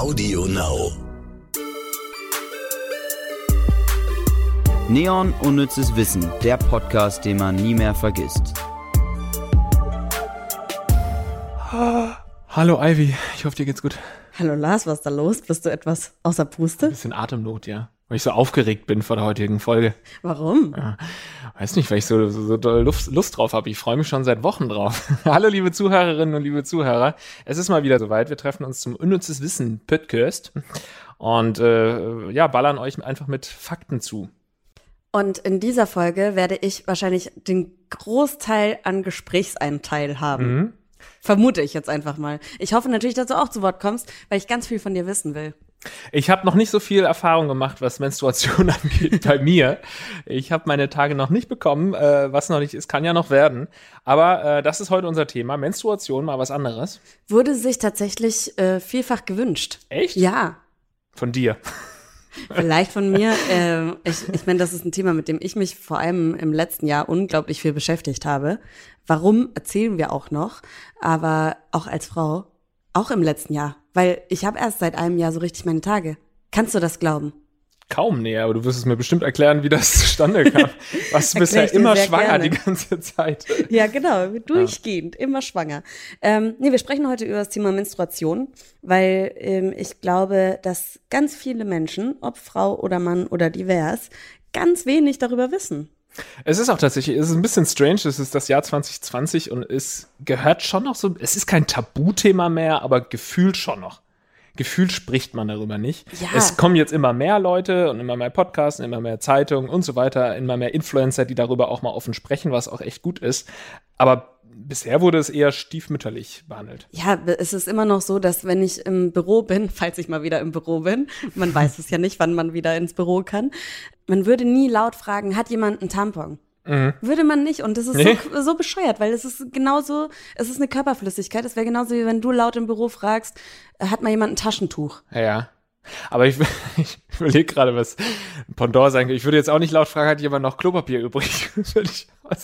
Audio Now. Neon Unnützes Wissen, der Podcast, den man nie mehr vergisst. Hallo Ivy, ich hoffe dir geht's gut. Hallo Lars, was ist da los? Bist du etwas außer Puste? Bisschen Atemnot, ja. Weil ich so aufgeregt bin vor der heutigen Folge. Warum? Ja. Weiß nicht, weil ich so, so, so doll Lust, Lust drauf habe. Ich freue mich schon seit Wochen drauf. Hallo liebe Zuhörerinnen und liebe Zuhörer. Es ist mal wieder soweit. Wir treffen uns zum Unnützes Wissen Podcast und äh, ja, ballern euch einfach mit Fakten zu. Und in dieser Folge werde ich wahrscheinlich den Großteil an Gesprächseinteil haben. Mhm. Vermute ich jetzt einfach mal. Ich hoffe natürlich, dass du auch zu Wort kommst, weil ich ganz viel von dir wissen will. Ich habe noch nicht so viel Erfahrung gemacht, was Menstruation angeht bei mir. Ich habe meine Tage noch nicht bekommen, äh, was noch nicht ist, kann ja noch werden. Aber äh, das ist heute unser Thema. Menstruation, mal was anderes. Wurde sich tatsächlich äh, vielfach gewünscht. Echt? Ja. Von dir. Vielleicht von mir. Äh, ich ich meine, das ist ein Thema, mit dem ich mich vor allem im letzten Jahr unglaublich viel beschäftigt habe. Warum erzählen wir auch noch? Aber auch als Frau, auch im letzten Jahr. Weil ich habe erst seit einem Jahr so richtig meine Tage. Kannst du das glauben? Kaum näher, aber du wirst es mir bestimmt erklären, wie das zustande kam. Warst du ich dir immer schwanger gerne. die ganze Zeit? Ja, genau, durchgehend, immer schwanger. Ähm, nee, wir sprechen heute über das Thema Menstruation, weil ähm, ich glaube, dass ganz viele Menschen, ob Frau oder Mann oder divers, ganz wenig darüber wissen. Es ist auch tatsächlich, es ist ein bisschen strange, es ist das Jahr 2020 und es gehört schon noch so, es ist kein Tabuthema mehr, aber gefühlt schon noch. Gefühlt spricht man darüber nicht. Ja. Es kommen jetzt immer mehr Leute und immer mehr Podcasts, und immer mehr Zeitungen und so weiter, immer mehr Influencer, die darüber auch mal offen sprechen, was auch echt gut ist. Aber bisher wurde es eher stiefmütterlich behandelt. Ja, es ist immer noch so, dass wenn ich im Büro bin, falls ich mal wieder im Büro bin, man weiß es ja nicht, wann man wieder ins Büro kann, man würde nie laut fragen, hat jemand einen Tampon? Würde man nicht. Und das ist Nee. so, so bescheuert, weil es ist genauso, es ist eine Körperflüssigkeit. Es wäre genauso wie wenn du laut im Büro fragst, äh, hat mal jemand ein Taschentuch? Ja, ja. Aber ich, ich überlege gerade, was Pendant sein könnte. Ich würde jetzt auch nicht laut fragen, hat jemand noch Klopapier übrig? Würde ich, weil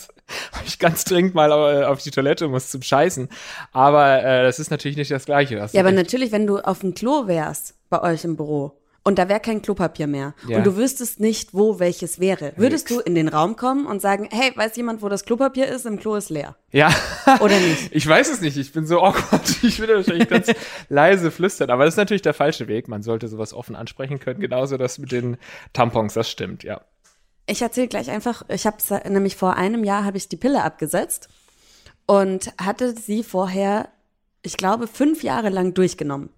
ich ganz dringend mal äh, auf die Toilette muss zum Scheißen. Aber äh, das ist natürlich nicht das Gleiche. Ja, aber natürlich, wenn du auf dem Klo wärst bei euch im Büro und da wäre kein Klopapier mehr Ja. und du wüsstest nicht, wo welches wäre, würdest du in den Raum kommen und sagen, hey, weiß jemand, wo das Klopapier ist? Im Klo ist leer. Ja. Oder nicht? Ich weiß es nicht. Ich bin so awkward. Ich würde wahrscheinlich ganz leise flüstern. Aber das ist natürlich der falsche Weg. Man sollte sowas offen ansprechen können. Genauso das mit den Tampons. Das stimmt, ja. Ich erzähle gleich einfach, ich habe nämlich vor einem Jahr habe ich die Pille abgesetzt und hatte sie vorher, ich glaube, fünf Jahre lang durchgenommen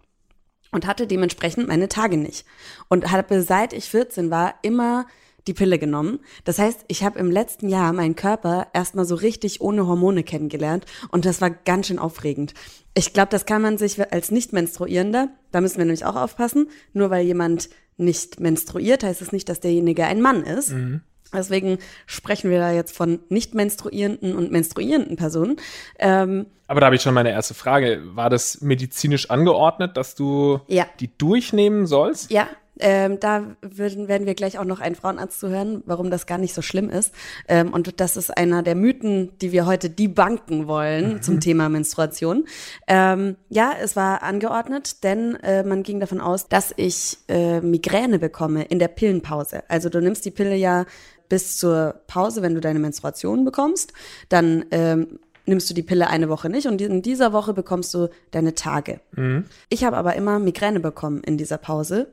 und hatte dementsprechend meine Tage nicht und habe seit ich 14 war immer die Pille genommen. Das heißt, ich habe im letzten Jahr meinen Körper erstmal so richtig ohne Hormone kennengelernt und das war ganz schön aufregend. Ich glaube, das kann man sich als Nicht-Menstruierender, da müssen wir nämlich auch aufpassen, nur weil jemand nicht menstruiert, heißt es nicht, dass derjenige ein Mann ist. Deswegen sprechen wir da jetzt von nicht menstruierenden und menstruierenden Personen. Ähm, Aber da habe ich schon meine erste Frage. War das medizinisch angeordnet, dass du Ja. die durchnehmen sollst? Ja, ähm, da würden, werden wir gleich auch noch einen Frauenarzt zu hören, warum das gar nicht so schlimm ist. Ähm, und das ist einer der Mythen, die wir heute debunken wollen zum Thema Menstruation. Ähm, ja, es war angeordnet, denn äh, man ging davon aus, dass ich äh, Migräne bekomme in der Pillenpause. Also du nimmst die Pille ja bis zur Pause, wenn du deine Menstruation bekommst, dann ähm, nimmst du die Pille eine Woche nicht und in dieser Woche bekommst du deine Tage. Ich habe aber immer Migräne bekommen in dieser Pause.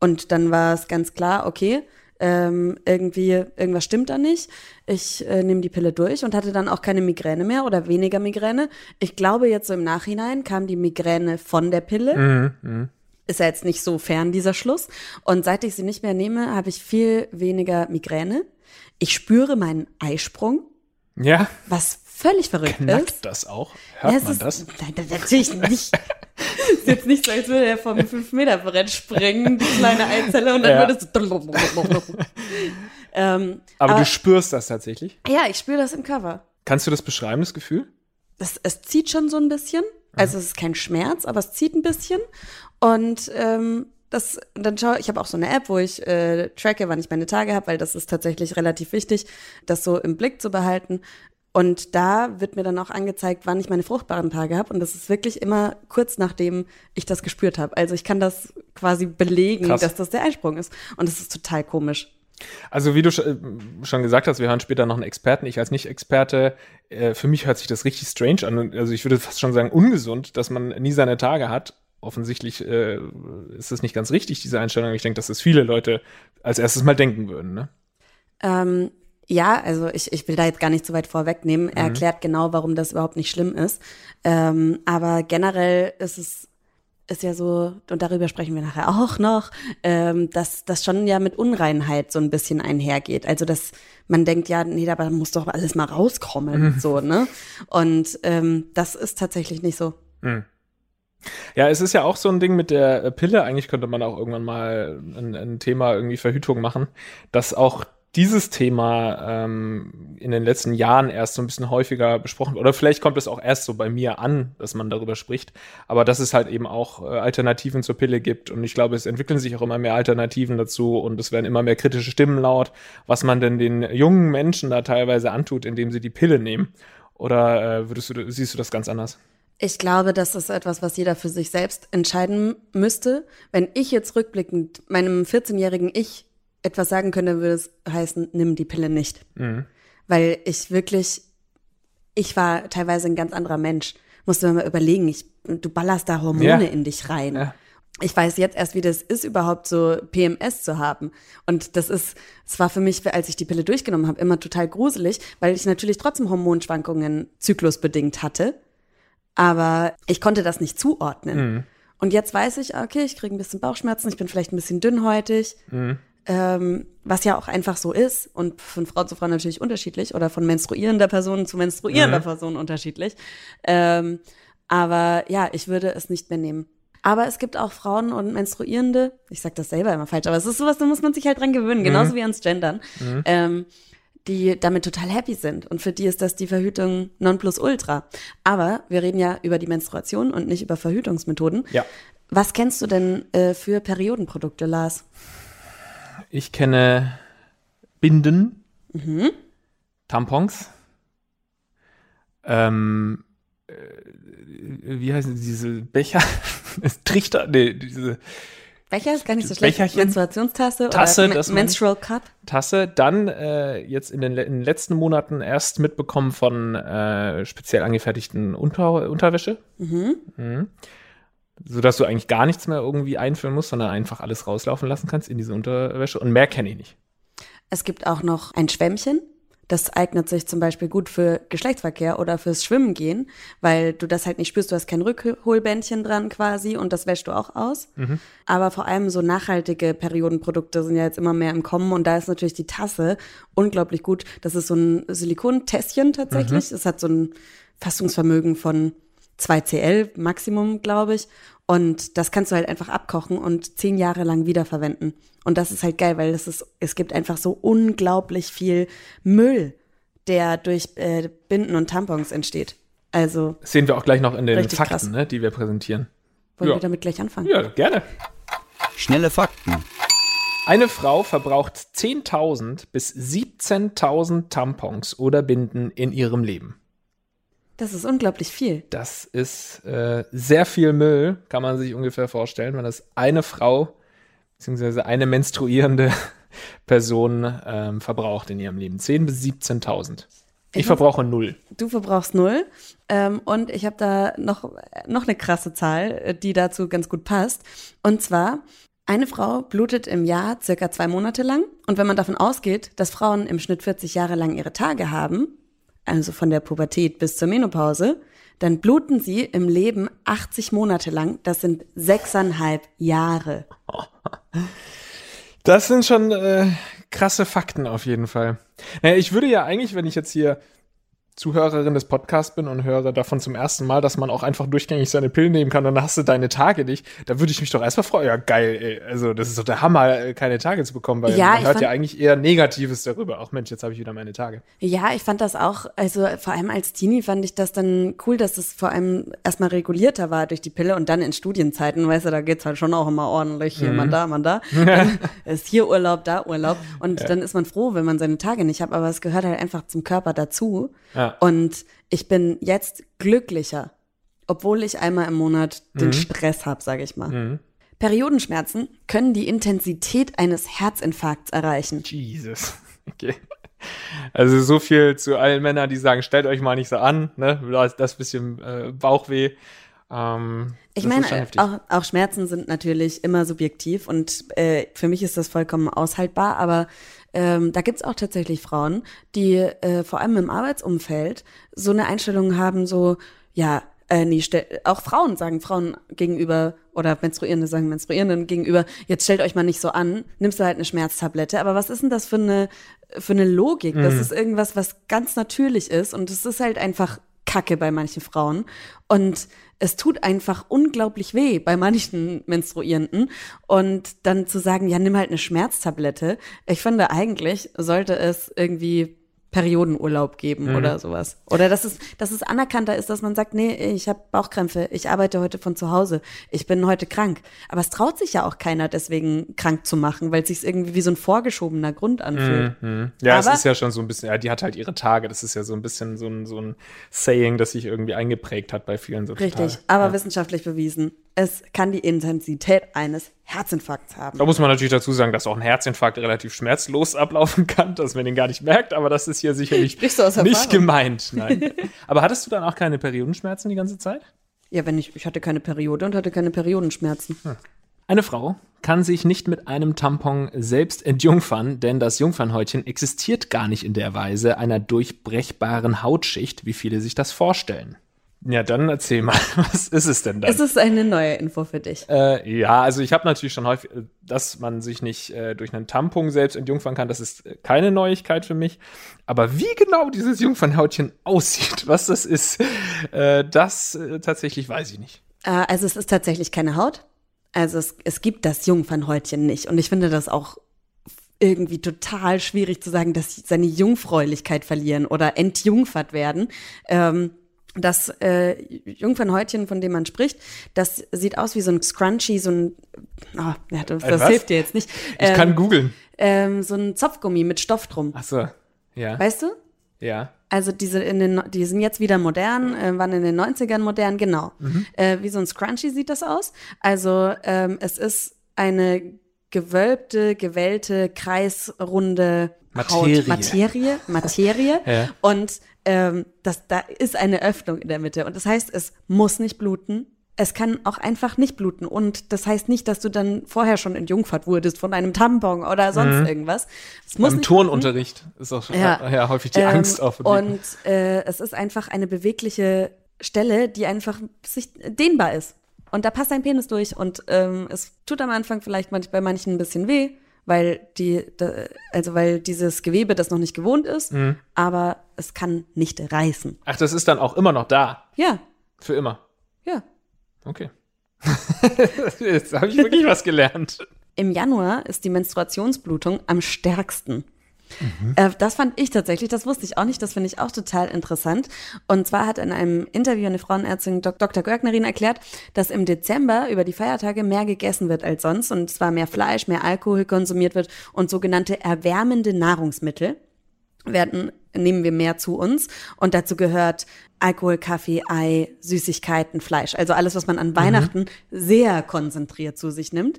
Und dann war es ganz klar, okay, ähm, irgendwie, irgendwas stimmt da nicht. Ich äh, nehme die Pille durch und hatte dann auch keine Migräne mehr oder weniger Migräne. Ich glaube, jetzt so im Nachhinein kam die Migräne von der Pille. Ist ja jetzt nicht so fern, dieser Schluss. Und seit ich sie nicht mehr nehme, habe ich viel weniger Migräne. Ich spüre meinen Eisprung, Ja. was völlig verrückt ist. Knackt das auch? Hört Ja, man ist, das? Nein, das natürlich nicht. ist jetzt nicht so, als würde er vom 5-Meter-Brett springen, die kleine Eizelle, und dann Ja. würde es. ähm, Aber, aber- du spürst das tatsächlich? ja, ich spüre das im Körper. Kannst du das beschreiben, das Gefühl? Es, es zieht schon so ein bisschen. Also es ist kein Schmerz, aber es zieht ein bisschen. Und ähm, das, dann schau, ich habe auch so eine App, wo ich äh, tracke, wann ich meine Tage habe, weil das ist tatsächlich relativ wichtig, das so im Blick zu behalten. Und da wird mir dann auch angezeigt, wann ich meine fruchtbaren Tage habe. Und das ist wirklich immer kurz nachdem ich das gespürt habe. Also ich kann das quasi belegen, Krass. dass das der Eisprung ist. Und das ist total komisch. Also wie du äh, schon gesagt hast, wir hören später noch einen Experten. Ich als Nicht-Experte, äh, für mich hört sich das richtig strange an. Also ich würde fast schon sagen ungesund, dass man nie seine Tage hat. Offensichtlich äh, ist das nicht ganz richtig, diese Einstellung. Ich denke, dass das viele Leute als erstes mal denken würden. Ne? Ähm, ja, also ich, ich will da jetzt gar nicht so weit vorwegnehmen. Er erklärt genau, warum das überhaupt nicht schlimm ist. Ähm, aber generell ist es ist ja so, und darüber sprechen wir nachher auch noch, ähm, dass das schon ja mit Unreinheit so ein bisschen einhergeht. Also dass man denkt, ja, nee, aber muss doch alles mal rauskommen, so, ne? Und ähm, das ist tatsächlich nicht so. Ja, es ist ja auch so ein Ding mit der äh, Pille. Eigentlich könnte man auch irgendwann mal ein, ein Thema irgendwie Verhütung machen, dass auch dieses Thema ähm, in den letzten Jahren erst so ein bisschen häufiger besprochen oder vielleicht kommt es auch erst so bei mir an, dass man darüber spricht, aber dass es halt eben auch äh, Alternativen zur Pille gibt und ich glaube, es entwickeln sich auch immer mehr Alternativen dazu und es werden immer mehr kritische Stimmen laut, was man denn den jungen Menschen da teilweise antut, indem sie die Pille nehmen. Oder äh, würdest du, siehst du das ganz anders? Ich glaube, das ist etwas, was jeder für sich selbst entscheiden müsste. Wenn ich jetzt rückblickend meinem 14-jährigen Ich etwas sagen könnte, würde es heißen, nimm die Pille nicht. Weil ich wirklich, ich war teilweise ein ganz anderer Mensch. Musste mir mal überlegen, ich, du ballerst da Hormone Ja. in dich rein. Ja. Ich weiß jetzt erst, wie das ist, überhaupt so PMS zu haben. Und das ist, es war für mich, als ich die Pille durchgenommen habe, immer total gruselig, weil ich natürlich trotzdem Hormonschwankungen zyklusbedingt hatte. Aber ich konnte das nicht zuordnen. Und jetzt weiß ich, okay, ich kriege ein bisschen Bauchschmerzen, ich bin vielleicht ein bisschen dünnhäutig, ähm, was ja auch einfach so ist und von Frau zu Frau natürlich unterschiedlich oder von menstruierender Person zu menstruierender Person unterschiedlich. Ähm, aber ja, ich würde es nicht mehr nehmen. Aber es gibt auch Frauen und Menstruierende, ich sag das selber immer falsch, aber es ist sowas, da muss man sich halt dran gewöhnen, genauso wie ans Gendern, ähm, die damit total happy sind. Und für die ist das die Verhütung Nonplusultra. Aber wir reden ja über die Menstruation und nicht über Verhütungsmethoden. Ja. Was kennst du denn äh, für Periodenprodukte, Lars? Ich kenne Binden, Tampons, ähm, äh, wie heißen diese Becher? Trichter, nee, diese Becher ist gar nicht so schlecht. Becherchen? Menstruationstasse Tasse, oder. Menstrual Cup. Tasse. Dann äh, jetzt in den, in den letzten Monaten erst mitbekommen von äh, speziell angefertigten Unter Unterwäsche. Mhm. Sodass du eigentlich gar nichts mehr irgendwie einfüllen musst, sondern einfach alles rauslaufen lassen kannst in diese Unterwäsche. Und mehr kenne ich nicht. Es gibt auch noch ein Schwämmchen. Das eignet sich zum Beispiel gut für Geschlechtsverkehr oder fürs Schwimmen gehen, weil du das halt nicht spürst. Du hast kein Rückholbändchen dran quasi und das wäschst du auch aus. Aber vor allem so nachhaltige Periodenprodukte sind ja jetzt immer mehr im Kommen und da ist natürlich die Tasse unglaublich gut. Das ist so ein Silikontässchen tatsächlich. Es hat so ein Fassungsvermögen von 2 CL Maximum, glaube ich. Und das kannst du halt einfach abkochen und zehn Jahre lang wiederverwenden. Und das ist halt geil, weil es ist, es gibt einfach so unglaublich viel Müll, der durch äh, Binden und Tampons entsteht. Also Das sehen wir auch gleich noch in den Fakten, ne, die wir präsentieren. wollen Ja. wir damit gleich anfangen? Ja, gerne. Schnelle Fakten. Eine Frau verbraucht 10.000 bis 17.000 Tampons oder Binden in ihrem Leben. Das ist unglaublich viel. Das ist äh, sehr viel Müll, kann man sich ungefähr vorstellen, wenn das eine Frau beziehungsweise eine menstruierende Person ähm, verbraucht in ihrem Leben. 10.000 bis 17.000. Ich Ich verbrauche null. Du verbrauchst null. Ähm, und ich habe da noch, noch eine krasse Zahl, äh, die dazu ganz gut passt. Und zwar, eine Frau blutet im Jahr circa zwei Monate lang. Und wenn man davon ausgeht, dass Frauen im Schnitt 40 Jahre lang ihre Tage haben, also von der Pubertät bis zur Menopause, dann bluten sie im Leben 80 Monate lang. Das sind sechseinhalb Jahre. Das sind schon äh, krasse Fakten auf jeden Fall. Naja, ich würde ja eigentlich, wenn ich jetzt hier Zuhörerin des Podcasts bin und höre davon zum ersten Mal, dass man auch einfach durchgängig seine Pillen nehmen kann und dann hast du deine Tage nicht, da würde ich mich doch erstmal freuen. Ja, geil, ey. Also, das ist doch der Hammer, äh, keine Tage zu bekommen, weil Ja, man hört fand- ja eigentlich eher Negatives darüber. Auch Mensch, jetzt habe ich wieder meine Tage. Ja, ich fand das auch, also vor allem als Teenie fand ich das dann cool, dass es vor allem erstmal regulierter war durch die Pille und dann in Studienzeiten, weißt du, da geht's halt schon auch immer ordentlich, hier, man da, man da. Ist hier Urlaub, da Urlaub. Und dann ist man froh, wenn man seine Tage nicht hat, aber es gehört halt einfach zum Körper dazu. Ja. Und ich bin jetzt glücklicher, obwohl ich einmal im Monat den Stress habe, sage ich mal. Mhm. Periodenschmerzen können die Intensität eines Herzinfarkts erreichen. Jesus. Okay. Also so viel zu allen Männern, die sagen, stellt euch mal nicht so an, ne? Das, das bisschen äh, Bauchweh. Ähm, Ich meine, auch, auch Schmerzen sind natürlich immer subjektiv und äh, für mich ist das vollkommen aushaltbar, aber ähm, da gibt's auch tatsächlich Frauen, die äh, vor allem im Arbeitsumfeld so eine Einstellung haben, so, ja, äh, nee, auch Frauen sagen Frauen gegenüber oder Menstruierende sagen Menstruierenden gegenüber, jetzt stellt euch mal nicht so an, nimmst du halt eine Schmerztablette. Aber was ist denn das für eine, für eine Logik? Das ist irgendwas, was ganz natürlich ist und es ist halt einfach Kacke bei manchen Frauen. Und es tut einfach unglaublich weh bei manchen Menstruierenden. Und dann zu sagen, ja, nimm halt eine Schmerztablette. Ich finde, eigentlich sollte es irgendwie Periodenurlaub geben oder sowas. Oder dass es, dass es anerkannter ist, dass man sagt, nee, ich habe Bauchkrämpfe, ich arbeite heute von zu Hause, ich bin heute krank. Aber es traut sich ja auch keiner deswegen krank zu machen, weil es sich irgendwie wie so ein vorgeschobener Grund anfühlt. Mhm. Ja, Aber- es ist ja schon so ein bisschen, ja, die hat halt ihre Tage. Das ist ja so ein bisschen so ein, so ein Saying, das sich irgendwie eingeprägt hat bei vielen so Richtig, total. aber wissenschaftlich bewiesen, es kann die Intensität eines Herzinfarkts haben. Da muss man natürlich dazu sagen, dass auch ein Herzinfarkt relativ schmerzlos ablaufen kann, dass man den gar nicht merkt, aber das ist hier sicherlich nicht gemeint. Nein. aber hattest du dann auch keine Periodenschmerzen die ganze Zeit? Ja, wenn ich, ich hatte keine Periode und hatte keine Periodenschmerzen. Eine Frau kann sich nicht mit einem Tampon selbst entjungfern, denn das Jungfernhäutchen existiert gar nicht in der Weise einer durchbrechbaren Hautschicht, wie viele sich das vorstellen. Ja, dann erzähl mal, was ist es denn dann? Es ist eine neue Info für dich. Äh, ja, also ich habe natürlich schon häufig, dass man sich nicht äh, durch einen Tampon selbst entjungfern kann, das ist keine Neuigkeit für mich. Aber wie genau dieses Jungfernhautchen aussieht, was das ist, äh, das äh, tatsächlich weiß ich nicht. Äh, also es ist tatsächlich keine Haut. Also es, es gibt das Jungfernhäutchen nicht. Und ich finde das auch irgendwie total schwierig zu sagen, dass sie seine Jungfräulichkeit verlieren oder entjungfert werden. Ähm, das äh, Jungfernhäutchen, von dem man spricht, das sieht aus wie so ein Scrunchie, so ein, oh, ja, das, das was? hilft dir jetzt nicht. Ich Ähm, kann googeln. ähm, so ein Zopfgummi mit Stoff drum. Ach so, ja, Weißt du? ja. Also diese in den, die sind jetzt wieder modern, äh, waren in den 90ern modern, genau. Äh, wie so ein Scrunchie sieht das aus. Also ähm, es ist eine gewölbte, gewellte, kreisrunde Materie. Haut. Materie, Materie. Ja. Und ähm, das, da ist eine Öffnung in der Mitte. Und das heißt, es muss nicht bluten. Es kann auch einfach nicht bluten. Und das heißt nicht, dass du dann vorher schon entjungfert wurdest von einem Tampon oder sonst irgendwas. Es muss Im nicht bluten. Turnunterricht ist auch Ja. ja. häufig die Ähm, Angst auch. Und äh, es ist einfach eine bewegliche Stelle, die einfach sich dehnbar ist. Und da passt ein Penis durch. Und ähm, es tut am Anfang vielleicht manch, bei manchen ein bisschen weh, weil die, da, also weil dieses Gewebe das noch nicht gewohnt ist, Mhm. aber es kann nicht reißen. Ach, das ist dann auch immer noch da. Ja, Für immer. ja. Okay. Jetzt habe ich wirklich was gelernt. Im Januar ist die Menstruationsblutung am stärksten. Mhm. Äh, das fand ich tatsächlich, das wusste ich auch nicht, das finde ich auch total interessant. Und zwar hat in einem Interview eine Frauenärztin Dok- Dr. Görgnerin erklärt, dass im Dezember über die Feiertage mehr gegessen wird als sonst und zwar mehr Fleisch, mehr Alkohol konsumiert wird und sogenannte erwärmende Nahrungsmittel werden, nehmen wir mehr zu uns. Und dazu gehört Alkohol, Kaffee, Ei, Süßigkeiten, Fleisch. Also alles, was man an Weihnachten sehr konzentriert zu sich nimmt.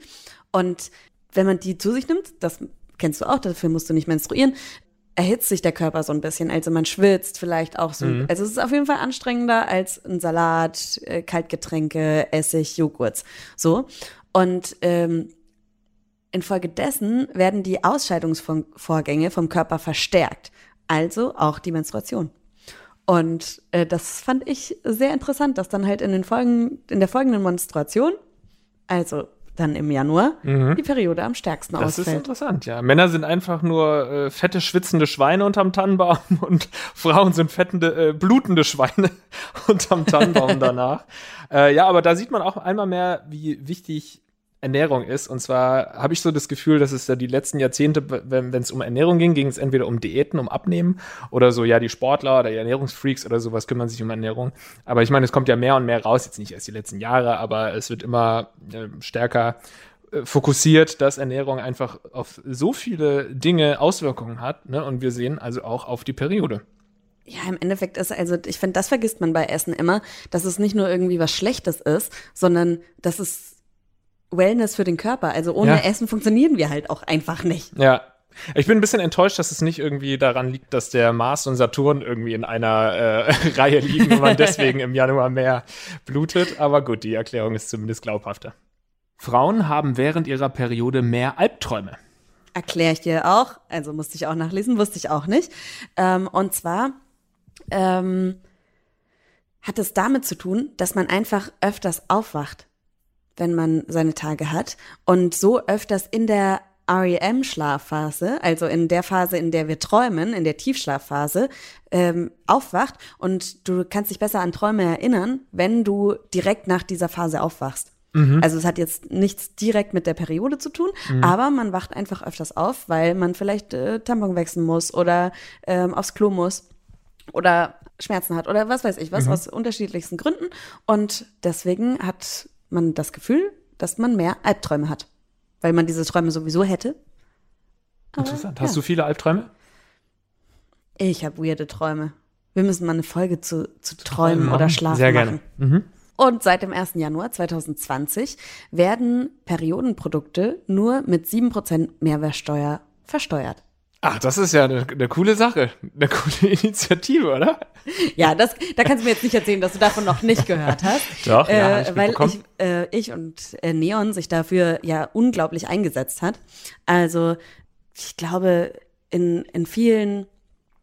Und wenn man die zu sich nimmt, das kennst du auch, dafür musst du nicht menstruieren, erhitzt sich der Körper so ein bisschen. Also man schwitzt vielleicht auch so. Also es ist auf jeden Fall anstrengender als ein Salat, äh, Kaltgetränke, Essig, Joghurt. So. Und ähm, infolgedessen werden die Ausscheidungsvorgänge vom Körper verstärkt, also auch die Menstruation. Und äh, das fand ich sehr interessant, dass dann halt in den Folgen, in der folgenden Menstruation, also dann im Januar, die Periode am stärksten Das ist ausfällt. interessant, ja. Männer sind einfach nur äh, fette, schwitzende Schweine unterm Tannenbaum und Frauen sind fettende, äh, blutende Schweine unterm Tannenbaum danach. Äh, ja, aber da sieht man auch einmal mehr, wie wichtig Ernährung ist. Und zwar habe ich so das Gefühl, dass es da die letzten Jahrzehnte, wenn es um Ernährung ging, ging es entweder um Diäten, um Abnehmen oder so, ja, die Sportler oder die Ernährungsfreaks oder sowas kümmern sich um Ernährung. Aber ich meine, es kommt ja mehr und mehr raus, jetzt nicht erst die letzten Jahre, aber es wird immer äh, stärker fokussiert, dass Ernährung einfach auf so viele Dinge Auswirkungen hat. Ne? Und wir sehen also auch auf die Periode. Ja, im Endeffekt ist also, ich finde, das vergisst man bei Essen immer, dass es nicht nur irgendwie was Schlechtes ist, sondern dass es Wellness für den Körper. Also ohne Ja. Essen funktionieren wir halt auch einfach nicht. Ja. Ich bin ein bisschen enttäuscht, dass es nicht irgendwie daran liegt, dass der Mars und Saturn irgendwie in einer äh, Reihe liegen und man deswegen im Januar mehr blutet. Aber gut, die Erklärung ist zumindest glaubhafter. Frauen haben während ihrer Periode mehr Albträume. Erkläre ich dir auch. Also musste ich auch nachlesen, wusste ich auch nicht. Ähm, und zwar ähm, hat es damit zu tun, dass man einfach öfters aufwacht, wenn man seine Tage hat. Und so öfters in der REM-Schlafphase, also in der Phase, in der wir träumen, in der Tiefschlafphase, ähm, aufwacht. Und du kannst dich besser an Träume erinnern, wenn du direkt nach dieser Phase aufwachst. Also es hat jetzt nichts direkt mit der Periode zu tun, aber man wacht einfach öfters auf, weil man vielleicht äh, Tampon wechseln muss oder ähm, aufs Klo muss oder Schmerzen hat oder was weiß ich was, aus unterschiedlichsten Gründen. Und deswegen hat man das Gefühl, dass man mehr Albträume hat, weil man diese Träume sowieso hätte. Aber, Interessant. Hast ja. du viele Albträume? Ich habe weirde Träume. Wir müssen mal eine Folge zu, zu Träumen oder Schlafen Sehr gerne. machen. Mhm. Und seit dem 1. Januar 2020 werden Periodenprodukte nur mit 7% Mehrwertsteuer versteuert. Ach, das ist ja eine, eine coole Sache. Eine coole Initiative, oder? Ja, das, da kannst du mir jetzt nicht erzählen, dass du davon noch nicht gehört hast. Doch, ja, äh, ich weil ich, äh, ich und äh, Neon sich dafür ja unglaublich eingesetzt hat. Also ich glaube, in, in vielen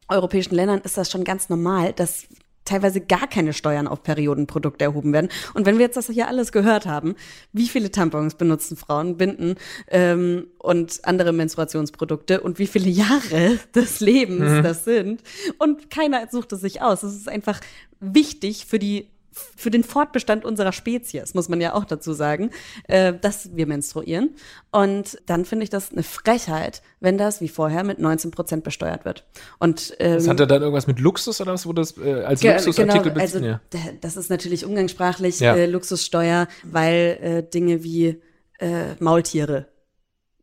europäischen Ländern ist das schon ganz normal, dass teilweise gar keine Steuern auf Periodenprodukte erhoben werden. Und wenn wir jetzt das hier alles gehört haben, wie viele Tampons benutzen Frauen, Binden ähm, und andere Menstruationsprodukte und wie viele Jahre des Lebens das sind und keiner sucht es sich aus. Es ist einfach wichtig für die für den Fortbestand unserer Spezies, muss man ja auch dazu sagen, äh, dass wir menstruieren. Und dann finde ich das eine Frechheit, wenn das wie vorher mit 19 Prozent besteuert wird. Und ähm, Das hatte dann irgendwas mit Luxus oder was wurde das äh, als Luxusartikel genau, also? Ja. das ist natürlich umgangssprachlich Ja. äh, Luxussteuer, weil äh, Dinge wie äh, Maultiere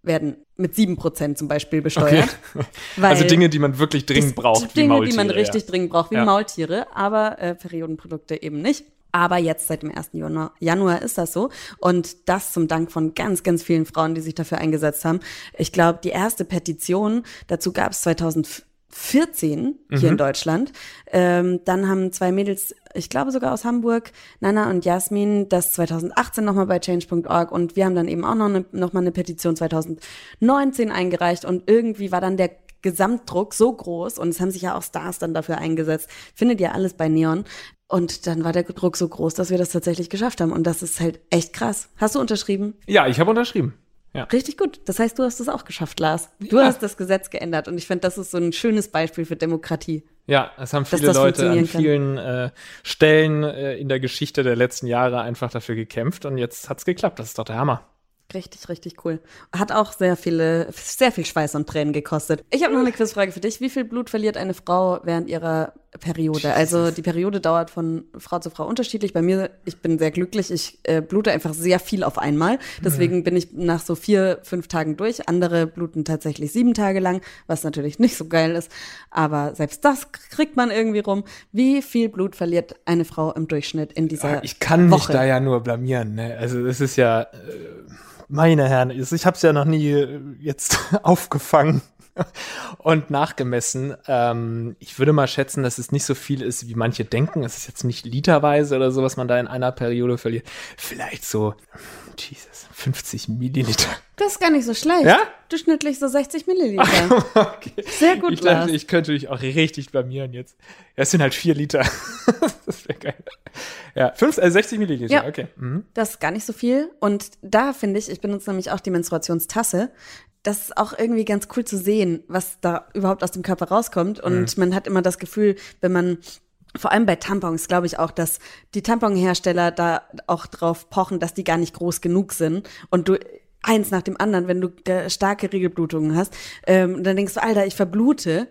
werden mit 7% zum Beispiel besteuert. Weil Also Dinge, die man wirklich dringend braucht, wie Dinge, Maultiere. die man richtig ja. dringend braucht, wie Ja. Maultiere, aber äh, Periodenprodukte eben nicht. Aber jetzt seit dem 1. Januar, Januar ist das so. Und das zum Dank von ganz, ganz vielen Frauen, die sich dafür eingesetzt haben. Ich glaube, die erste Petition dazu gab es 2014 hier Mhm. in Deutschland. Ähm, dann haben zwei Mädels, ich glaube sogar aus Hamburg, Nana und Jasmin, das 2018 nochmal bei change.org und wir haben dann eben auch noch, eine, noch mal eine Petition 2019 eingereicht und irgendwie war dann der Gesamtdruck so groß und es haben sich ja auch Stars dann dafür eingesetzt. Findet ihr alles bei Neon. Und dann war der Druck so groß, dass wir das tatsächlich geschafft haben. Und das ist halt echt krass. Hast du unterschrieben? Ja, ich habe unterschrieben. Ja. Richtig gut. Das heißt, du hast das auch geschafft, Lars. Du Ja. hast das Gesetz geändert. Und ich finde, das ist so ein schönes Beispiel für Demokratie. Ja, es haben viele Leute an vielen äh, Stellen äh, in der Geschichte der letzten Jahre einfach dafür gekämpft und jetzt hat's geklappt. Das ist doch der Hammer. Richtig, richtig cool. Hat auch sehr viele, sehr viel Schweiß und Tränen gekostet. Ich habe noch eine Quizfrage für dich. Wie viel Blut verliert eine Frau während ihrer Periode? Also die Periode dauert von Frau zu Frau unterschiedlich. Bei mir, ich bin sehr glücklich. Ich äh, blute einfach sehr viel auf einmal. Deswegen bin ich nach so vier, fünf Tagen durch. Andere bluten tatsächlich sieben Tage lang, was natürlich nicht so geil ist. Aber selbst das kriegt man irgendwie rum. Wie viel Blut verliert eine Frau im Durchschnitt in dieser Ah, Ich kann mich Woche? da ja nur blamieren. Ne? Also es ist ja, äh, meine Herren, ich habe es ja noch nie äh, jetzt aufgefangen und nachgemessen. Ähm, ich würde mal schätzen, dass es nicht so viel ist, wie manche denken. Es ist jetzt nicht literweise oder so, was man da in einer Periode verliert. Vielleicht so, Jesus, 50 Milliliter. Das ist gar nicht so schlecht. Ja? Durchschnittlich so 60 Milliliter. Okay. Sehr gut, Ich Lars. ich könnte mich auch richtig blamieren jetzt. Es sind halt vier Liter. das wäre geil. Ja, fünf, äh, 60 Milliliter, Ja. okay. Mhm. Das ist gar nicht so viel. Und da finde ich, ich benutze nämlich auch die Menstruationstasse. Das ist auch irgendwie ganz cool zu sehen, was da überhaupt aus dem Körper rauskommt. Und man hat immer das Gefühl, wenn man vor allem bei Tampons glaube ich auch, dass die Tamponhersteller da auch drauf pochen, dass die gar nicht groß genug sind und du eins nach dem anderen, wenn du starke Regelblutungen hast, ähm, dann denkst du, Alter, ich verblute.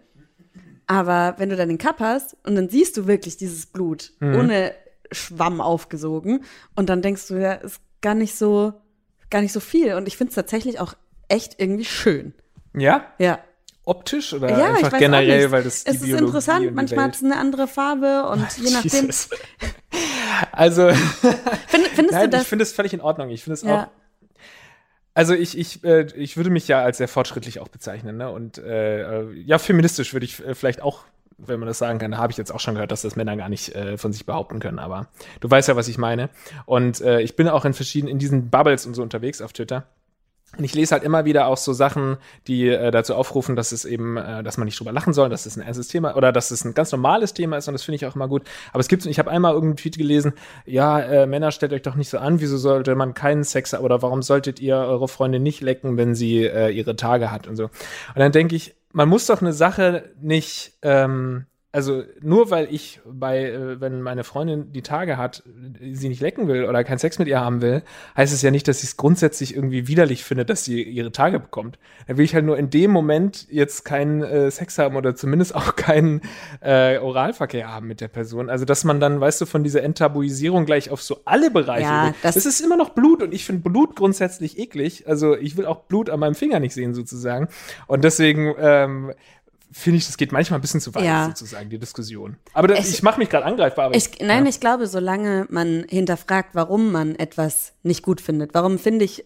Aber wenn du dann den Cup hast und dann siehst du wirklich dieses Blut ohne Schwamm aufgesogen und dann denkst du, ja, ist gar nicht so, gar nicht so viel. Und ich finde es tatsächlich auch echt irgendwie schön. Ja? Ja. optisch oder Ja, einfach generell, weil das Es ist Biologie interessant, manchmal hat es eine andere Farbe und je nachdem. Also, Find, findest nein, du das? ich finde es völlig in Ordnung. Ich finde es Ja. auch. Also ich, ich, äh, ich würde mich ja als sehr fortschrittlich auch bezeichnen, ne? Und äh, ja, feministisch würde ich äh, vielleicht auch, wenn man das sagen kann, da habe ich jetzt auch schon gehört, dass das Männer gar nicht äh, von sich behaupten können, aber du weißt ja, was ich meine. Und äh, ich bin auch in verschiedenen, in diesen Bubbles und so unterwegs auf Twitter. Und ich lese halt immer wieder auch so Sachen, die äh, dazu aufrufen, dass es eben, äh, dass man nicht drüber lachen soll, dass es ein ernstes Thema oder dass es ein ganz normales Thema ist und das finde ich auch immer gut. Aber es gibt, ich habe einmal irgendeinen Tweet gelesen, ja, äh, Männer stellt euch doch nicht so an, wieso sollte man keinen Sex oder warum solltet ihr eure Freundin nicht lecken, wenn sie äh, ihre Tage hat und so. Und dann denke ich, man muss doch eine Sache nicht, ähm, also nur weil ich bei, äh, wenn meine Freundin die Tage hat, sie nicht lecken will oder keinen Sex mit ihr haben will, heißt es ja nicht, dass ich es grundsätzlich irgendwie widerlich finde, dass sie ihre Tage bekommt. Dann will ich halt nur in dem Moment jetzt keinen äh, Sex haben oder zumindest auch keinen äh, Oralverkehr haben mit der Person. Also dass man dann, weißt du, von dieser Enttabuisierung gleich auf so alle Bereiche. Ja, das- das ist immer noch Blut und ich finde Blut grundsätzlich eklig. Also ich will auch Blut an meinem Finger nicht sehen sozusagen. Und deswegen ähm, finde ich, das geht manchmal ein bisschen zu weit Ja. sozusagen, die Diskussion. Aber das, Es- ich mache mich gerade angreifbar. Ich, nein, ja. ich glaube, solange man hinterfragt, warum man etwas nicht gut findet, warum finde ich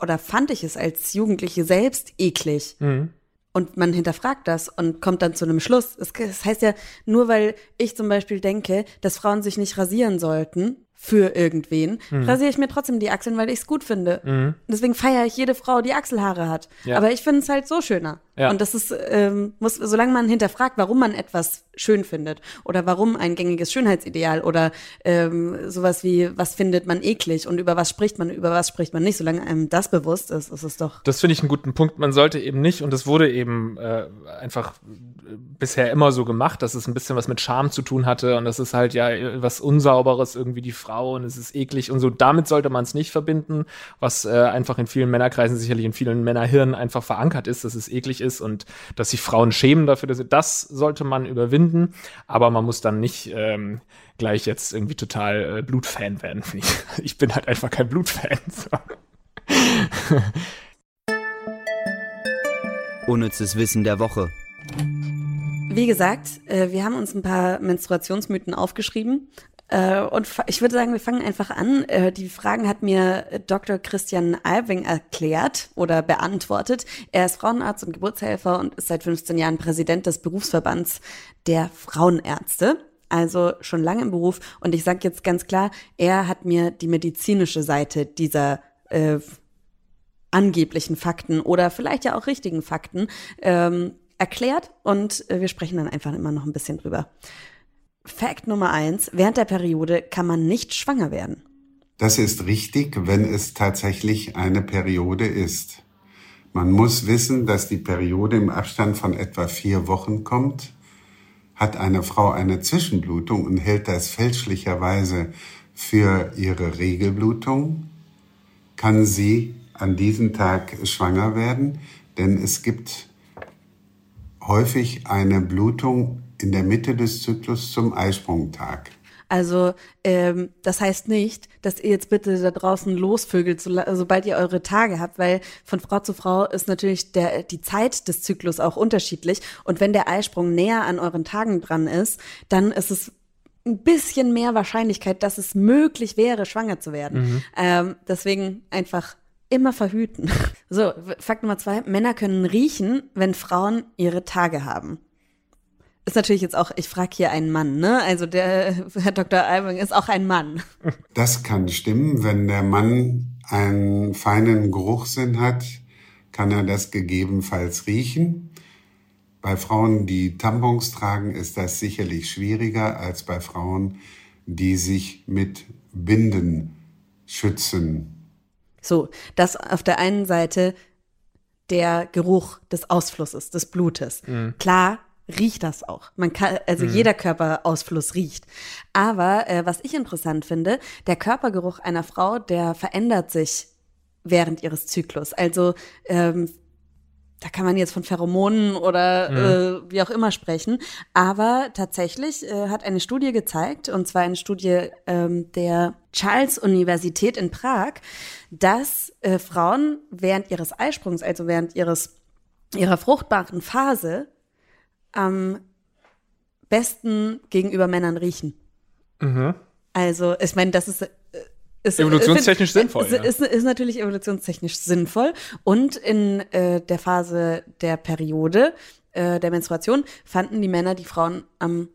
oder fand ich es als Jugendliche selbst eklig Mhm. und man hinterfragt das und kommt dann zu einem Schluss. Es das heißt ja, nur weil ich zum Beispiel denke, dass Frauen sich nicht rasieren sollten für irgendwen, Mhm. rasiere ich mir trotzdem die Achseln, weil ich es gut finde. Deswegen feiere ich jede Frau, die Achselhaare hat. Ja. Aber ich finde es halt so schöner. Ja. Und das ist, ähm, muss, solange man hinterfragt, warum man etwas schön findet oder warum ein gängiges Schönheitsideal oder ähm, sowas wie, was findet man eklig und über was spricht man, über was spricht man nicht, solange einem das bewusst ist, ist es doch. Das finde ich einen guten Punkt. Man sollte eben nicht, und das wurde eben äh, einfach bisher immer so gemacht, dass es ein bisschen was mit Scham zu tun hatte und das ist halt ja was Unsauberes, irgendwie die Frau und es ist eklig und so. Damit sollte man es nicht verbinden, was äh, einfach in vielen Männerkreisen, sicherlich in vielen Männerhirnen einfach verankert ist, dass es eklig ist und dass sich Frauen schämen dafür. Dass, das sollte man überwinden, aber man muss dann nicht ähm, gleich jetzt irgendwie total äh, Blutfan werden. Ich. ich bin halt einfach kein Blutfan. So. Unnützes Wissen der Woche. Wie gesagt, äh, wir haben uns ein paar Menstruationsmythen aufgeschrieben. Äh, und ich würde sagen, wir fangen einfach an. Äh, die Fragen hat mir Dr. Christian Alving erklärt oder beantwortet. Er ist Frauenarzt und Geburtshelfer und ist seit 15 Jahren Präsident des Berufsverbands der Frauenärzte. Also schon lange im Beruf. Und ich sage jetzt ganz klar, er hat mir die medizinische Seite dieser äh, angeblichen Fakten oder vielleicht ja auch richtigen Fakten ähm, erklärt und äh, wir sprechen dann einfach immer noch ein bisschen drüber. Fakt Nummer eins, während der Periode kann man nicht schwanger werden. Das ist richtig, wenn es tatsächlich eine Periode ist. Man muss wissen, dass die Periode im Abstand von etwa vier Wochen kommt. Hat eine Frau eine Zwischenblutung und hält das fälschlicherweise für ihre Regelblutung, kann sie an diesem Tag schwanger werden, denn es gibt häufig eine Blutung in der Mitte des Zyklus zum Eisprungtag. Also ähm, das heißt nicht, dass ihr jetzt bitte da draußen losvögelt, so, sobald ihr eure Tage habt, weil von Frau zu Frau ist natürlich der, die Zeit des Zyklus auch unterschiedlich. Und wenn der Eisprung näher an euren Tagen dran ist, dann ist es ein bisschen mehr Wahrscheinlichkeit, dass es möglich wäre, schwanger zu werden. Ähm, deswegen einfach immer verhüten. So, Fakt Nummer zwei, Männer können riechen, wenn Frauen ihre Tage haben ist natürlich jetzt auch, ich frage hier einen Mann, ne? Also der Herr Dr. Albing ist auch ein Mann. Das kann stimmen. Wenn der Mann einen feinen Geruchssinn hat, kann er das gegebenenfalls riechen. Bei Frauen, die Tampons tragen, ist das sicherlich schwieriger als bei Frauen, die sich mit Binden schützen. So, das auf der einen Seite der Geruch des Ausflusses, des Blutes. Klar riecht das auch. Man kann, also jeder Körperausfluss riecht. Aber äh, was ich interessant finde, der Körpergeruch einer Frau, der verändert sich während ihres Zyklus. Also ähm, da kann man jetzt von Pheromonen oder äh, wie auch immer sprechen. Aber tatsächlich äh, hat eine Studie gezeigt, und zwar eine Studie ähm, der Charles-Universität in Prag, dass äh, Frauen während ihres Eisprungs, also während ihres ihrer fruchtbaren Phase am besten gegenüber Männern riechen. Mhm. Also, ich meine, das ist. äh, Ist, Evolutionstechnisch find- sinnvoll, Ist, ist, ist natürlich evolutionstechnisch sinnvoll. Und in äh, der Phase der Periode, äh, der Menstruation, fanden die Männer die Frauen am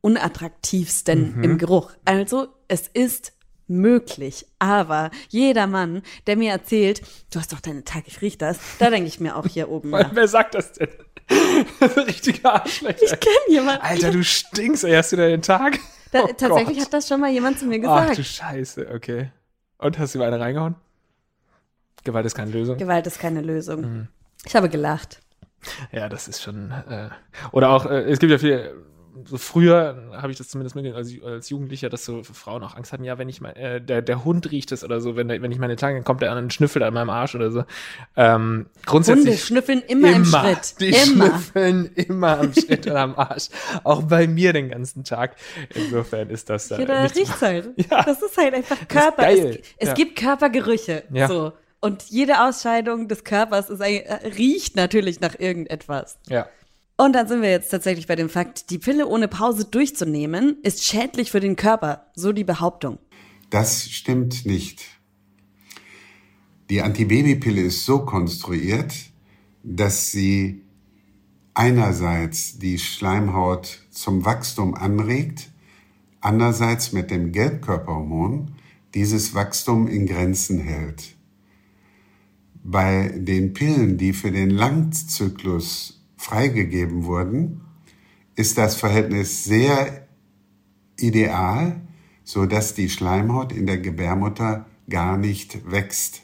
unattraktivsten Mhm. im Geruch. Also, es ist möglich. Aber jeder Mann, der mir erzählt, du hast doch deine Tage, ich riech das, da denke ich mir auch hier oben. Wer sagt das denn? Richtige Arschlöcher. Ich kenne jemanden. Alter, du stinkst, ey, hast du da den Tag? Da, Oh tatsächlich Gott. hat das schon mal jemand zu mir Ach gesagt. du Scheiße, okay. Und hast du ihm eine reingehauen? Gewalt ist keine Lösung. Gewalt ist keine Lösung. Mhm. Ich habe gelacht. Ja, das ist schon. Äh, oder auch, äh, es gibt ja viel. So früher habe ich das zumindest mitgekriegt, als, als Jugendlicher, dass so Frauen auch Angst hatten, ja, wenn ich mein, äh, der, der Hund riecht es oder so, wenn, der- wenn ich meine Tage, dann kommt der an und schnüffelt an meinem Arsch oder so. Ähm, grundsätzlich. Hunde schnüffeln immer, im Schritt. Die immer. schnüffeln immer am Schritt und am Arsch. Auch bei mir den ganzen Tag. Insofern ist das äh, Jeder nichts- riecht halt. Ja. Das ist halt einfach Körper. Es, es Ja. gibt Körpergerüche. Ja. So. Und jede Ausscheidung des Körpers ist, ein- äh, riecht natürlich nach irgendetwas. Ja. Und dann sind wir jetzt tatsächlich bei dem Fakt, die Pille ohne Pause durchzunehmen, ist schädlich für den Körper. So die Behauptung. Das stimmt nicht. Die Antibabypille ist so konstruiert, dass sie einerseits die Schleimhaut zum Wachstum anregt, andererseits mit dem Gelbkörperhormon dieses Wachstum in Grenzen hält. Bei den Pillen, die für den Langzyklus freigegeben wurden, ist das Verhältnis sehr ideal, so dass die Schleimhaut in der Gebärmutter gar nicht wächst.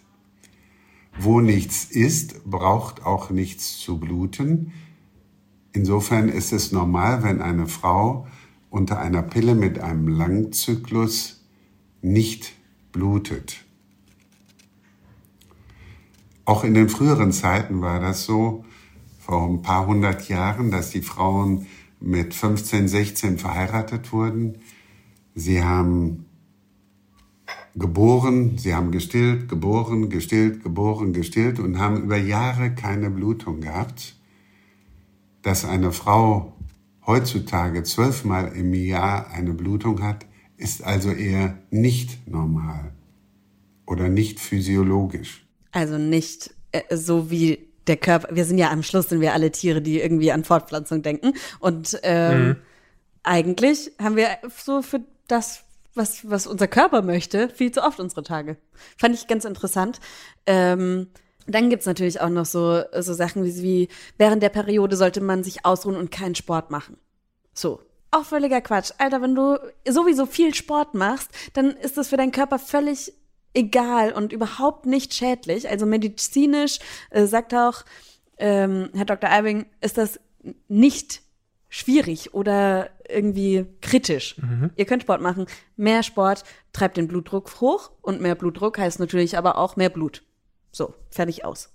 Wo nichts ist, braucht auch nichts zu bluten. Insofern ist es normal, wenn eine Frau unter einer Pille mit einem Langzyklus nicht blutet. Auch in den früheren Zeiten war das so, vor ein paar hundert Jahren, dass die Frauen mit 15, 16 verheiratet wurden. Sie haben geboren, sie haben gestillt, geboren, gestillt, geboren, gestillt und haben über Jahre keine Blutung gehabt. Dass eine Frau heutzutage zwölfmal im Jahr eine Blutung hat, ist also eher nicht normal oder nicht physiologisch. Also nicht äh, so wie der Körper. Wir sind ja am Schluss sind wir alle Tiere, die irgendwie an Fortpflanzung denken. Und ähm, eigentlich haben wir so für das, was, was unser Körper möchte, viel zu oft unsere Tage. Fand ich ganz interessant. Ähm, dann gibt's natürlich auch noch so, so Sachen wie, wie, während der Periode sollte man sich ausruhen und keinen Sport machen. So. Auch völliger Quatsch. Alter, wenn du sowieso viel Sport machst, dann ist das für deinen Körper völlig egal und überhaupt nicht schädlich. Also medizinisch äh, sagt auch ähm, Herr Dr. Albing, ist das nicht schwierig oder irgendwie kritisch. Ihr könnt Sport machen. Mehr Sport treibt den Blutdruck hoch und mehr Blutdruck heißt natürlich aber auch mehr Blut. So, fertig aus.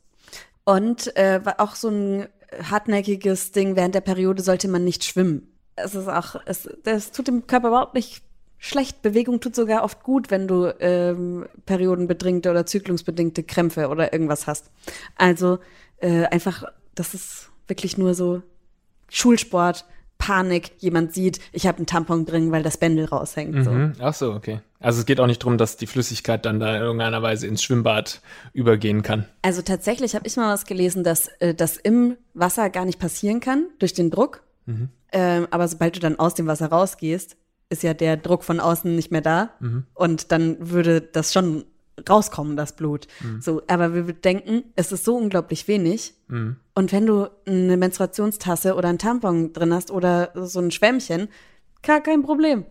Und äh, war auch so ein hartnäckiges Ding, während der Periode sollte man nicht schwimmen. Es ist auch, es, das tut dem Körper überhaupt nicht schlecht. Bewegung tut sogar oft gut, wenn du ähm, periodenbedingte oder zyklungsbedingte Krämpfe oder irgendwas hast. Also äh, einfach, das ist wirklich nur so Schulsport, Panik, jemand sieht, ich habe einen Tampon drin, weil das Bändel raushängt. So. Mhm. Ach so, okay. Also es geht auch nicht darum, dass die Flüssigkeit dann da in irgendeiner Weise ins Schwimmbad übergehen kann. Also tatsächlich habe ich mal was gelesen, dass äh, das im Wasser gar nicht passieren kann durch den Druck. Ähm, aber sobald du dann aus dem Wasser rausgehst, ist ja der Druck von außen nicht mehr da. Und dann würde das schon rauskommen, das Blut. So, aber wir denken, es ist so unglaublich wenig. Und wenn du eine Menstruationstasse oder ein Tampon drin hast oder so ein Schwämmchen, gar kein Problem.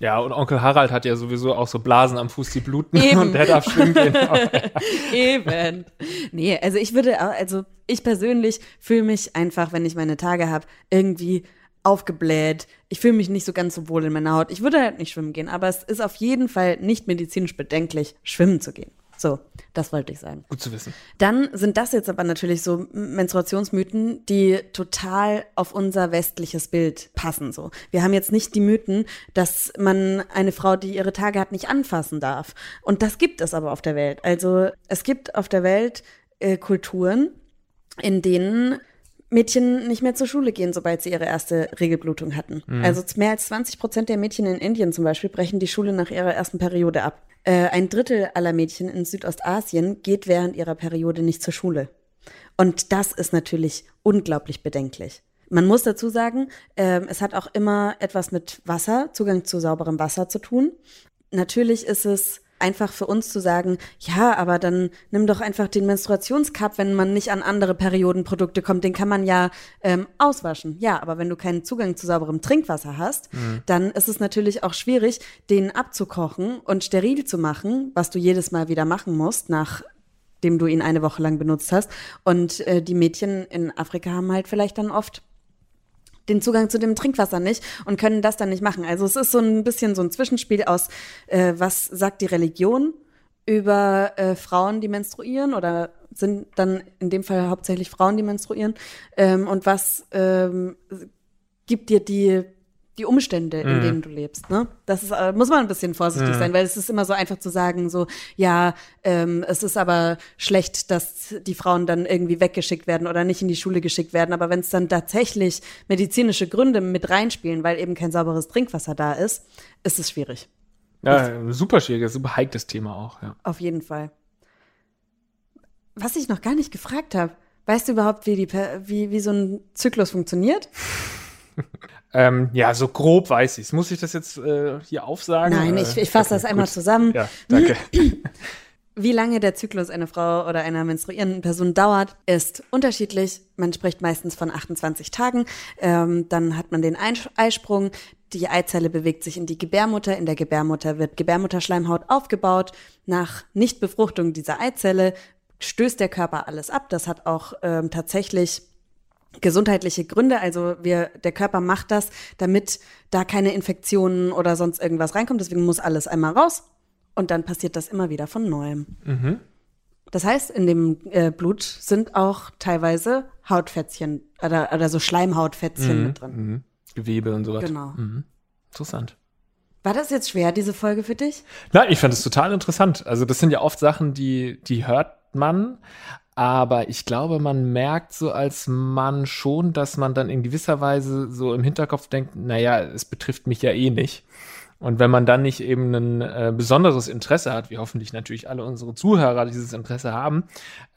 Ja, und Onkel Harald hat ja sowieso auch so Blasen am Fuß, die bluten Eben. und der darf schwimmen gehen. Eben. Nee, also ich würde also ich persönlich fühle mich einfach, wenn ich meine Tage habe, irgendwie aufgebläht. Ich fühle mich nicht so ganz so wohl in meiner Haut. Ich würde halt nicht schwimmen gehen, aber es ist auf jeden Fall nicht medizinisch bedenklich, schwimmen zu gehen. So, das wollte ich sagen. Gut zu wissen. Dann sind das jetzt aber natürlich so Menstruationsmythen, die total auf unser westliches Bild passen. So, wir haben jetzt nicht die Mythen, dass man eine Frau, die ihre Tage hat, nicht anfassen darf. Und das gibt es aber auf der Welt. Also es gibt auf der Welt äh, Kulturen, in denen Mädchen nicht mehr zur Schule gehen, sobald sie ihre erste Regelblutung hatten. Mhm. Also mehr als 20 Prozent der Mädchen in Indien zum Beispiel brechen die Schule nach ihrer ersten Periode ab. Äh, ein Drittel aller Mädchen in Südostasien geht während ihrer Periode nicht zur Schule. Und das ist natürlich unglaublich bedenklich. Man muss dazu sagen, äh, es hat auch immer etwas mit Wasser, Zugang zu sauberem Wasser zu tun. Natürlich ist es einfach für uns zu sagen, ja, aber dann nimm doch einfach den Menstruationscup, wenn man nicht an andere Periodenprodukte kommt, den kann man ja ähm, auswaschen. Ja, aber wenn du keinen Zugang zu sauberem Trinkwasser hast, mhm. dann ist es natürlich auch schwierig, den abzukochen und steril zu machen, was du jedes Mal wieder machen musst, nachdem du ihn eine Woche lang benutzt hast. Und äh, die Mädchen in Afrika haben halt vielleicht dann oft den Zugang zu dem Trinkwasser nicht und können das dann nicht machen. Also es ist so ein bisschen so ein Zwischenspiel aus, äh, was sagt die Religion über äh, Frauen, die menstruieren oder sind dann in dem Fall hauptsächlich Frauen, die menstruieren ähm, und was ähm, gibt dir die die Umstände, in mhm. denen du lebst. Ne? Das ist, äh, muss man ein bisschen vorsichtig mhm. sein, weil es ist immer so einfach zu sagen, so, ja, ähm, es ist aber schlecht, dass die Frauen dann irgendwie weggeschickt werden oder nicht in die Schule geschickt werden. Aber wenn es dann tatsächlich medizinische Gründe mit reinspielen, weil eben kein sauberes Trinkwasser da ist, ist es schwierig. Ja, super schwieriges, super heikles Thema auch, ja. Auf jeden Fall. Was ich noch gar nicht gefragt habe, weißt du überhaupt, wie, die, wie, wie so ein Zyklus funktioniert? Ähm, ja, so grob weiß ich Muss ich das jetzt äh, hier aufsagen? Nein, ich, ich fasse okay, das einmal gut. zusammen. Ja, danke. Wie lange der Zyklus einer Frau oder einer menstruierenden Person dauert, ist unterschiedlich. Man spricht meistens von 28 Tagen. Ähm, dann hat man den Eisprung. Die Eizelle bewegt sich in die Gebärmutter. In der Gebärmutter wird Gebärmutterschleimhaut aufgebaut. Nach Nichtbefruchtung dieser Eizelle stößt der Körper alles ab. Das hat auch ähm, tatsächlich gesundheitliche Gründe. Also wir, der Körper macht das, damit da keine Infektionen oder sonst irgendwas reinkommt. Deswegen muss alles einmal raus und dann passiert das immer wieder von neuem. Mhm. Das heißt, in dem äh, Blut sind auch teilweise Hautfätzchen oder, oder so Schleimhautfätzchen mhm. mit drin. Mhm. Gewebe und sowas. Genau. Mhm. Interessant. War das jetzt schwer, diese Folge für dich? Nein, ich fand es total interessant. Also das sind ja oft Sachen, die, die hört man, aber ich glaube, man merkt so als Mann schon, dass man dann in gewisser Weise so im Hinterkopf denkt, naja, es betrifft mich ja eh nicht. Und wenn man dann nicht eben ein äh, besonderes Interesse hat, wie hoffentlich natürlich alle unsere Zuhörer dieses Interesse haben,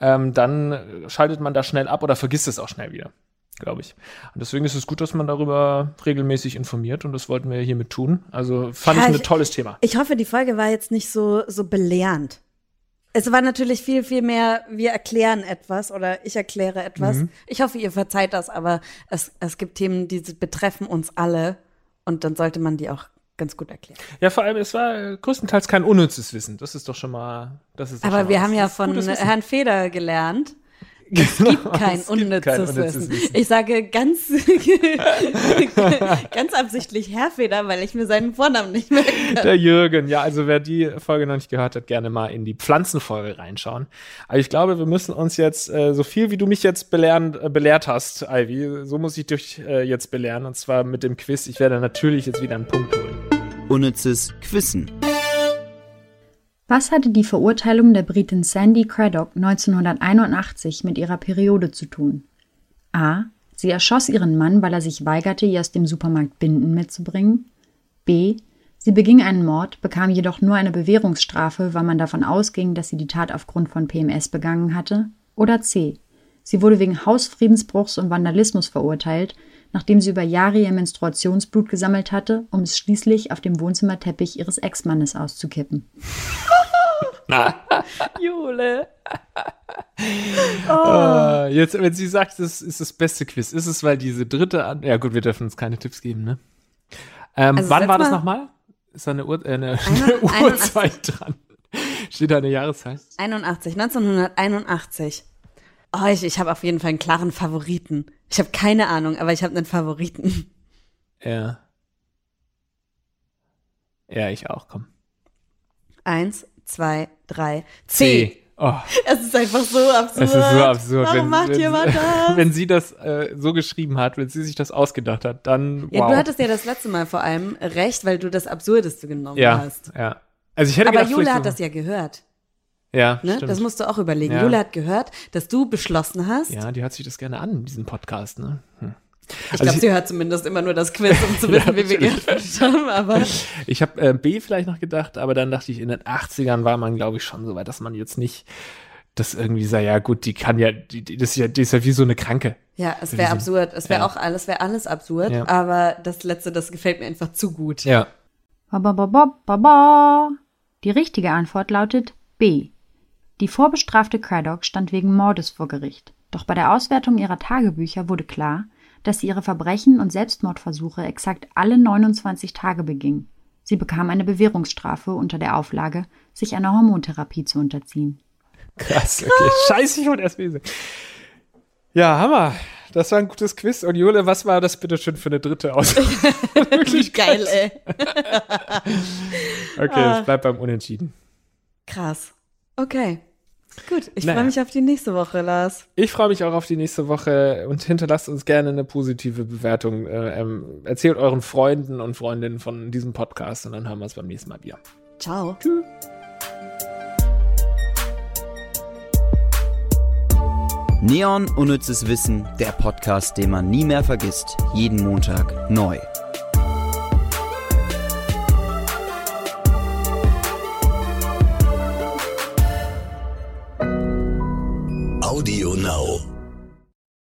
ähm, dann schaltet man da schnell ab oder vergisst es auch schnell wieder, glaube ich. Und deswegen ist es gut, dass man darüber regelmäßig informiert und das wollten wir hiermit tun. Also fand ja, ich ein tolles Thema. Ich hoffe, die Folge war jetzt nicht so, so belehrend. Es war natürlich viel, viel mehr, wir erklären etwas oder ich erkläre etwas. Mhm. Ich hoffe, ihr verzeiht das, aber es, es gibt Themen, die betreffen uns alle und dann sollte man die auch ganz gut erklären. Ja, vor allem, es war größtenteils kein unnützes Wissen. Das ist doch schon mal, das ist Aber wir haben ja von Herrn Feder gelernt, es genau, gibt kein es unnützes, kein unnützes Wissen. Ich sage ganz, ganz absichtlich Herrfeder, weil ich mir seinen Vornamen nicht merken kann. Der Jürgen, ja, also wer die Folge noch nicht gehört hat, gerne mal in die Pflanzenfolge reinschauen. Aber ich glaube, wir müssen uns jetzt, äh, so viel wie du mich jetzt belehren, äh, belehrt hast, Ivy, so muss ich dich äh, jetzt belehren. Und zwar mit dem Quiz. Ich werde natürlich jetzt wieder einen Punkt holen. Unnützes Quissen. Was hatte die Verurteilung der Britin Sandy Craddock 1981 mit ihrer Periode zu tun? A. Sie erschoss ihren Mann, weil er sich weigerte, ihr aus dem Supermarkt Binden mitzubringen. B. Sie beging einen Mord, bekam jedoch nur eine Bewährungsstrafe, weil man davon ausging, dass sie die Tat aufgrund von PMS begangen hatte. Oder C. Sie wurde wegen Hausfriedensbruchs und Vandalismus verurteilt, nachdem sie über Jahre ihr Menstruationsblut gesammelt hatte, um es schließlich auf dem Wohnzimmerteppich ihres Ex-Mannes auszukippen. Jule. oh. jetzt, wenn sie sagt, das ist das beste Quiz, ist es, weil diese dritte, An ja gut, wir dürfen uns keine Tipps geben, ne? Ähm, also wann war das nochmal? Ist da eine, Uhr, äh, eine, eine Uhrzeit dran? Steht da eine Jahreszeit? 81, 1981. Oh, ich, ich habe auf jeden Fall einen klaren Favoriten. Ich habe keine Ahnung, aber ich habe einen Favoriten. Ja. Ja, ich auch, komm. Eins, zwei, drei, C. C. Oh. Es ist einfach so absurd. Es ist so absurd. Warum wenn, macht wenn, jemand das? Wenn sie das äh, so geschrieben hat, wenn sie sich das ausgedacht hat, dann wow. Ja, du hattest ja das letzte Mal vor allem recht, weil du das Absurdeste genommen ja, hast. Ja, Also ich hätte Aber gedacht, Jule hat das ja gehört. Ja, Ne? stimmt. Das musst du auch überlegen. Ja. Jule hat gehört, dass du beschlossen hast. ja, die hört sich das gerne an, diesen Podcast, ne? Hm. Ich Also glaube, sie hört zumindest immer nur das Quiz, um zu wissen, wie wir geantwortet haben. Aber Ich habe äh, B vielleicht noch gedacht, aber dann dachte ich, in den 80ern war man, glaube ich, schon so weit, dass man jetzt nicht das irgendwie sagt, ja gut, die kann ja, die, die, das ist ja, die ist ja wie so eine Kranke. ja, es wäre absurd. Es wäre ja. auch alles, wäre alles absurd. Ja. Aber das letzte, das gefällt mir einfach zu gut. Ja. Ba, ba, ba, ba, ba. Die richtige Antwort lautet B. Die vorbestrafte Craddock stand wegen Mordes vor Gericht. Doch bei der Auswertung ihrer Tagebücher wurde klar, dass sie ihre Verbrechen und Selbstmordversuche exakt alle 29 Tage beging. Sie bekam eine Bewährungsstrafe unter der Auflage, sich einer Hormontherapie zu unterziehen. Krass, okay. Scheiße, ich wollte erst lesen. Ja, Hammer. Das war ein gutes Quiz. Und Jule, was war das bitte schön für eine dritte Auswahlmöglichkeit? Geil, ey. Okay, es bleibt beim Unentschieden. Krass. Okay. Gut, ich Naja. freue mich auf die nächste Woche, Lars. Ich freue mich auch auf die nächste Woche und hinterlasst uns gerne eine positive Bewertung. Äh, ähm, erzählt euren Freunden und Freundinnen von diesem Podcast und dann hören wir uns beim nächsten Mal wieder. Ciao. Neon Unnützes Wissen, der Podcast, den man nie mehr vergisst. Jeden Montag neu. Audio Now.